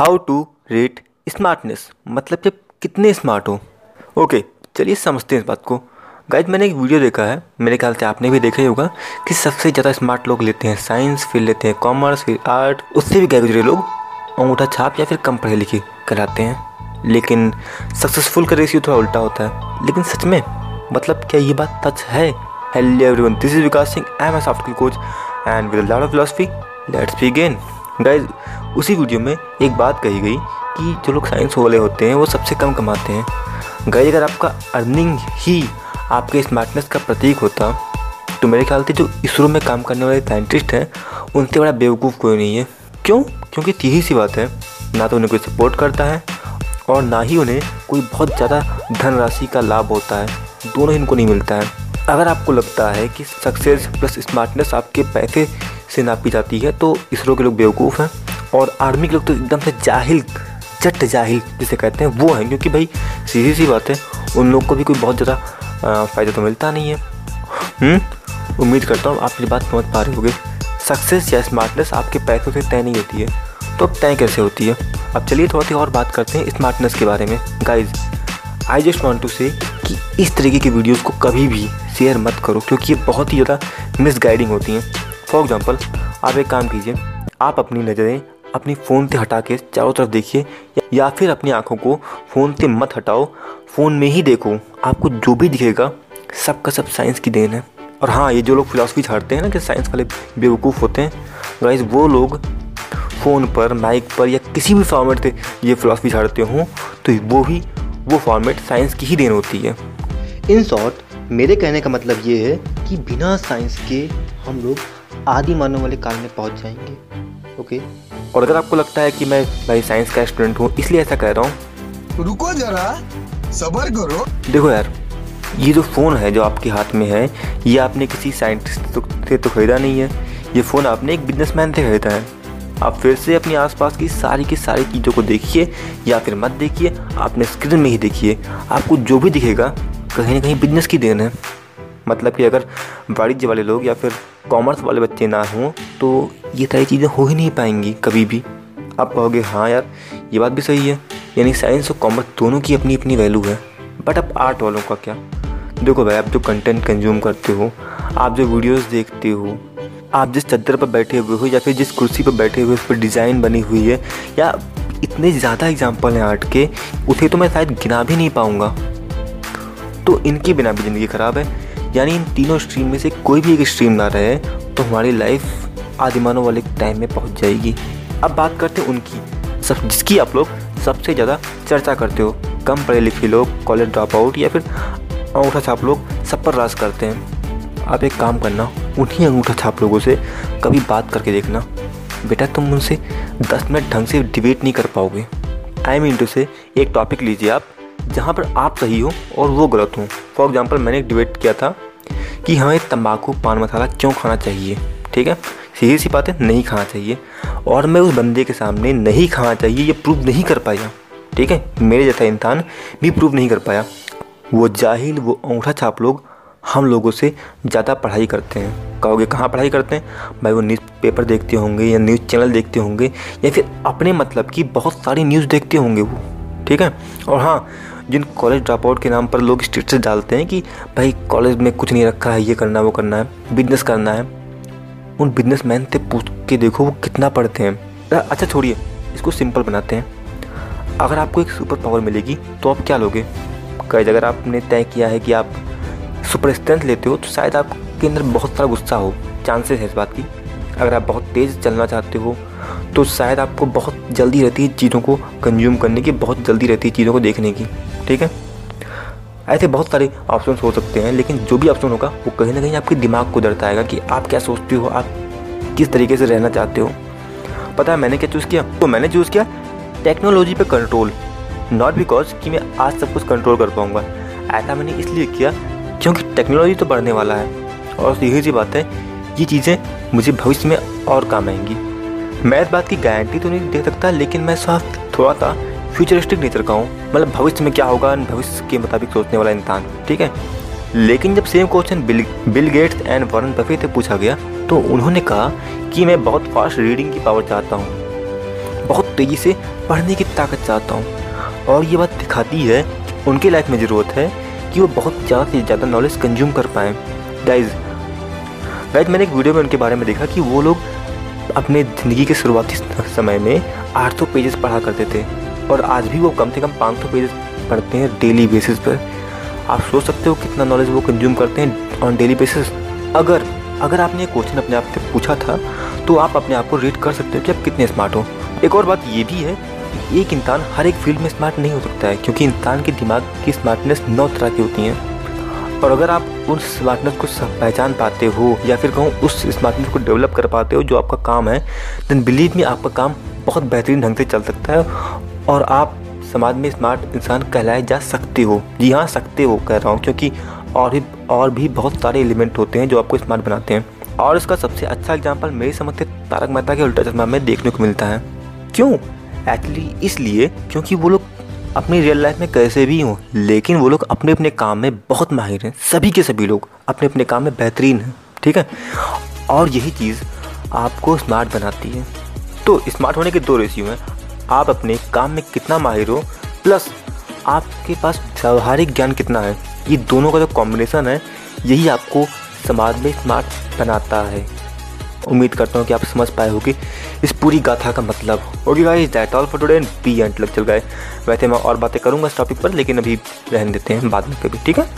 How to rate smartness मतलब कि कितने स्मार्ट हो। ओके, चलिए समझते हैं इस बात को। गाइज़ मैंने एक वीडियो देखा है, मेरे ख्याल से आपने भी देखा ही होगा कि सबसे ज़्यादा स्मार्ट लोग लेते हैं साइंस, फिर लेते हैं कॉमर्स, फिर आर्ट, उससे भी गए गुजरे लोग अंगूठा छाप या फिर कम पढ़े लिखे कराते हैं। लेकिन सक्सेसफुल का रेशियो थोड़ा उल्टा होता है। लेकिन सच में मतलब क्या ये बात सच है? Hello everyone this is Vikas Singh I am a soft coach and with lot of philosophy let's begin guys उसी वीडियो में एक बात कही गई कि जो लोग साइंस वाले होते हैं, वो सबसे कम कमाते हैं। गाइज़ अगर आपका अर्निंग ही आपके स्मार्टनेस का प्रतीक होता तो मेरे ख्याल से जो इसरो में काम करने वाले साइंटिस्ट हैं, उनसे बड़ा बेवकूफ़ कोई नहीं है। क्यों? क्योंकि यही सी बात है, ना तो उन्हें कोई सपोर्ट करता है और ना ही उन्हें कोई बहुत ज़्यादा धनराशि का लाभ होता है। दोनों ही इनको नहीं मिलता है। अगर आपको लगता है कि सक्सेस प्लस स्मार्टनेस आपके पैसे से नापी जाती है तो इसरो के लोग बेवकूफ़ हैं और आर्मी के लोग तो एकदम से जाहिल, चट जाहिल जिसे कहते हैं, वो हैं, क्योंकि भाई सीधी सी बात है, उन लोग को भी कोई बहुत ज़्यादा फ़ायदा तो मिलता नहीं है। हम्म? उम्मीद करता हूँ आप ये बात समझ पा रहे होगे। सक्सेस या स्मार्टनेस आपके पैसों से तय नहीं होती है तो अब तय कैसे होती है? अब चलिए थोड़ा सी और बात करते हैं स्मार्टनेस के बारे में। Guys I just want to say कि इस तरीके की वीडियोज़ को कभी भी शेयर मत करो, क्योंकि ये बहुत ही ज़्यादा मिसगाइडिंग होती हैं। फॉर एग्ज़ाम्पल आप एक काम कीजिए, आप अपनी नज़रें अपनी फ़ोन से हटा के चारों तरफ़ देखिए, या फिर अपनी आँखों को फ़ोन से मत हटाओ। फ़ोन में ही देखो, आपको जो भी दिखेगा सब का सब साइंस की देन है। और हाँ ये जो लोग फिलासफी छाड़ते हैं ना, कि साइंस वाले बेवकूफ़ होते हैं गाइज़ वो लोग फ़ोन पर माइक पर, या किसी भी फॉर्मेट से ये फिलासफी छाड़ते हों तो वो भी वो फॉर्मेट साइंस की ही देन होती है। इन शॉर्ट मेरे कहने का मतलब ये है कि बिना साइंस के हम लोग आदि मानव वाले काल में पहुँच जाएँगे ओके और अगर आपको लगता है कि मैं भाई साइंस का स्टूडेंट हूँ इसलिए ऐसा कह रहा हूँ। रुको जरा सबर करो। देखो यार ये जो फ़ोन है जो आपके हाथ में है ये आपने किसी साइंटिस्ट से तो ख़रीदा नहीं है। ये फ़ोन आपने एक बिजनेसमैन से ख़रीदा है। आप फिर से अपनी आसपास की सारी की सारी चीज़ों को देखिए या फिर मत देखिए आपने स्क्रीन में ही देखिए। आपको जो भी दिखेगा कहीं ना कहीं बिज़नेस की देन है। मतलब कि अगर वाणिज्य वाले लोग या फिर कॉमर्स वाले बच्चे ना हों तो ये सारी चीज़ें हो ही नहीं पाएँगी कभी भी। आप कहोगे हाँ यार, ये बात भी सही है। यानी साइंस और कॉमर्स दोनों की अपनी अपनी वैल्यू है। बट अब आर्ट वालों का क्या? देखो भाई, आप जो कंटेंट कंज्यूम करते हो, आप जो वीडियोस देखते हो, आप जिस चद्दर पर बैठे हुए हो या फिर जिस कुर्सी पर बैठे हुए, उस पर डिज़ाइन बनी हुई है, या इतने ज़्यादा एग्ज़ाम्पल हैं आर्ट के उसे तो मैं शायद गिना भी नहीं पाऊँगा। तो इनके बिना भी ज़िंदगी ख़राब है। यानी इन तीनों स्ट्रीम में से कोई भी एक स्ट्रीम ना रहे तो हमारी लाइफ आदिमानों वाले टाइम में पहुँच जाएगी। अब बात करते हैं उनकी। सब, जिसकी आप लोग सबसे ज़्यादा चर्चा करते हो, कम पढ़े लिखे लोग कॉलेज ड्रॉप आउट या फिर अंगूठा छाप लोग, सब पर राज करते हैं। आप एक काम करना, उन्हीं अंगूठा छाप लोगों से कभी बात करके देखना। बेटा, तुम उनसे दस मिनट ढंग से डिबेट नहीं कर पाओगे। आई मीन टू से एक टॉपिक लीजिए आप, जहाँ पर आप सही हो और वो गलत हो। फॉर एग्ज़ाम्पल मैंने एक डिबेट किया था कि हमें तंबाकू, पान मसाला क्यों खाना चाहिए? ठीक है? सीधी सी बात है, नहीं खाना चाहिए। और मैं उस बंदे के सामने नहीं खाना चाहिए, ये प्रूव नहीं कर पाया। ठीक है? मेरे जैसा इंसान भी प्रूव नहीं कर पाया। वो जाहिल, वो अंगूठा छाप लोग हम लोगों से ज़्यादा पढ़ाई करते हैं। कहोगे, कहाँ पढ़ाई करते हैं? भाई, वो न्यूज़ पेपर देखते होंगे या न्यूज़ चैनल देखते होंगे या फिर अपने मतलब की बहुत सारी न्यूज़ देखते होंगे वो। ठीक है? और हाँ जिन कॉलेज ड्रॉप आउट के नाम पर लोग स्टेटस डालते हैं कि, भाई कॉलेज में कुछ नहीं रखा है, ये करना, वो करना है बिज़नेस करना है। उन बिज़नेस मैन से पूछ के देखो वो कितना पढ़ते हैं। अच्छा छोड़िए, इसको सिंपल बनाते हैं। अगर आपको एक सुपर पावर मिलेगी तो आप क्या लोगे? कई अगर आपने तय किया है कि आप सुपर स्ट्रेंथ लेते हो तो शायद आपके अंदर बहुत सारा गुस्सा हो चांसेस है इस बात की। अगर आप बहुत तेज़ चलना चाहते हो तो शायद आपको बहुत जल्दी रहती है चीज़ों को कंज्यूम करने की, बहुत जल्दी रहती है चीज़ों को देखने की। ठीक है? ऐसे बहुत सारे ऑप्शन हो सकते हैं, लेकिन जो भी ऑप्शन होगा, वो कहीं ना कहीं आपके दिमाग को दर्शाएगा कि आप क्या सोचते हो, आप किस तरीके से रहना चाहते हो। पता है मैंने क्या चूज़ किया? तो मैंने चूज़ किया टेक्नोलॉजी पे कंट्रोल नॉट बिकॉज़ कि मैं आज सब कुछ कंट्रोल कर पाऊँगा। ऐसा मैंने इसलिए किया क्योंकि टेक्नोलॉजी तो बढ़ने वाला है। और यही सी बात है, ये चीज़ें मुझे भविष्य में और काम आएँगी। मैं इस बात की गारंटी तो नहीं दे सकता, लेकिन मैं साफ़ थोड़ा सा फ्यूचरिस्टिक नेचर का हूँ। मतलब भविष्य में क्या होगा भविष्य के मुताबिक सोचने वाला इंसान, ठीक है? लेकिन जब same question Bill Bill Gates and Warren Buffett से पूछा गया तो उन्होंने कहा कि मैं बहुत फास्ट रीडिंग की पावर चाहता हूँ। बहुत तेज़ी से पढ़ने की ताकत चाहता हूँ। और ये बात दिखाती है उनके लाइफ में ज़रूरत है कि वो बहुत ज़्यादा से ज़्यादा नॉलेज कंज्यूम कर पाएँ। गाइज़ गाइज़ मैंने एक वीडियो में उनके बारे में देखा कि वो लोग अपने ज़िंदगी के शुरुआती समय में 800 पेजेस पढ़ा करते थे। और आज भी वो कम से कम 500 पेजेस पढ़ते हैं डेली बेसिस पर आप सोच सकते हो कितना नॉलेज वो कंज्यूम करते हैं ऑन डेली बेसिस अगर अगर आपने ये क्वेश्चन अपने आप से पूछा था तो आप अपने आप को रीड कर सकते हो कि आप कितने स्मार्ट हो। एक और बात ये भी है एक इंसान हर एक फ़ील्ड में स्मार्ट नहीं हो सकता है, क्योंकि इंसान के दिमाग की स्मार्टनेस नौ तरह की होती हैं। और अगर आप उस स्मार्टनेस को पहचान पाते हो, या फिर कहूँ उस स्मार्टनेस को डेवलप कर पाते हो जो आपका काम है देन बिलीव में आपका काम बहुत बेहतरीन ढंग से चल सकता है। और आप समाज में स्मार्ट इंसान कहलाए जा सकते हो। जी हाँ सकते हो, कह रहा हूँ, क्योंकि और भी और भी बहुत सारे एलिमेंट होते हैं जो आपको स्मार्ट बनाते हैं। और इसका सबसे अच्छा एग्ज़ाम्पल मेरी समझ से तारक मेहता के उल्टा चश्मा में देखने को मिलता है। क्यों? एक्चुअली इसलिए क्योंकि वो लोग अपनी रियल लाइफ में कैसे भी हों, लेकिन वो लोग अपने अपने काम में बहुत माहिर हैं। सभी के सभी लोग अपने अपने काम में बेहतरीन हैं, ठीक है? और यही चीज़ आपको स्मार्ट बनाती है। तो स्मार्ट होने के दो रेशियो हैं। आप अपने काम में कितना माहिर हो प्लस आपके पास व्यवहारिक ज्ञान कितना है, ये दोनों का जो कॉम्बिनेशन है, यही आपको समाज में स्मार्ट बनाता है। उम्मीद करता हूँ कि आप समझ पाए होगी इस पूरी गाथा का मतलब। Okay guys that all for today and be and लग चल गए वैसे मैं और बातें करूँगा इस टॉपिक पर, लेकिन अभी रहने देते हैं बाद में कभी, ठीक है?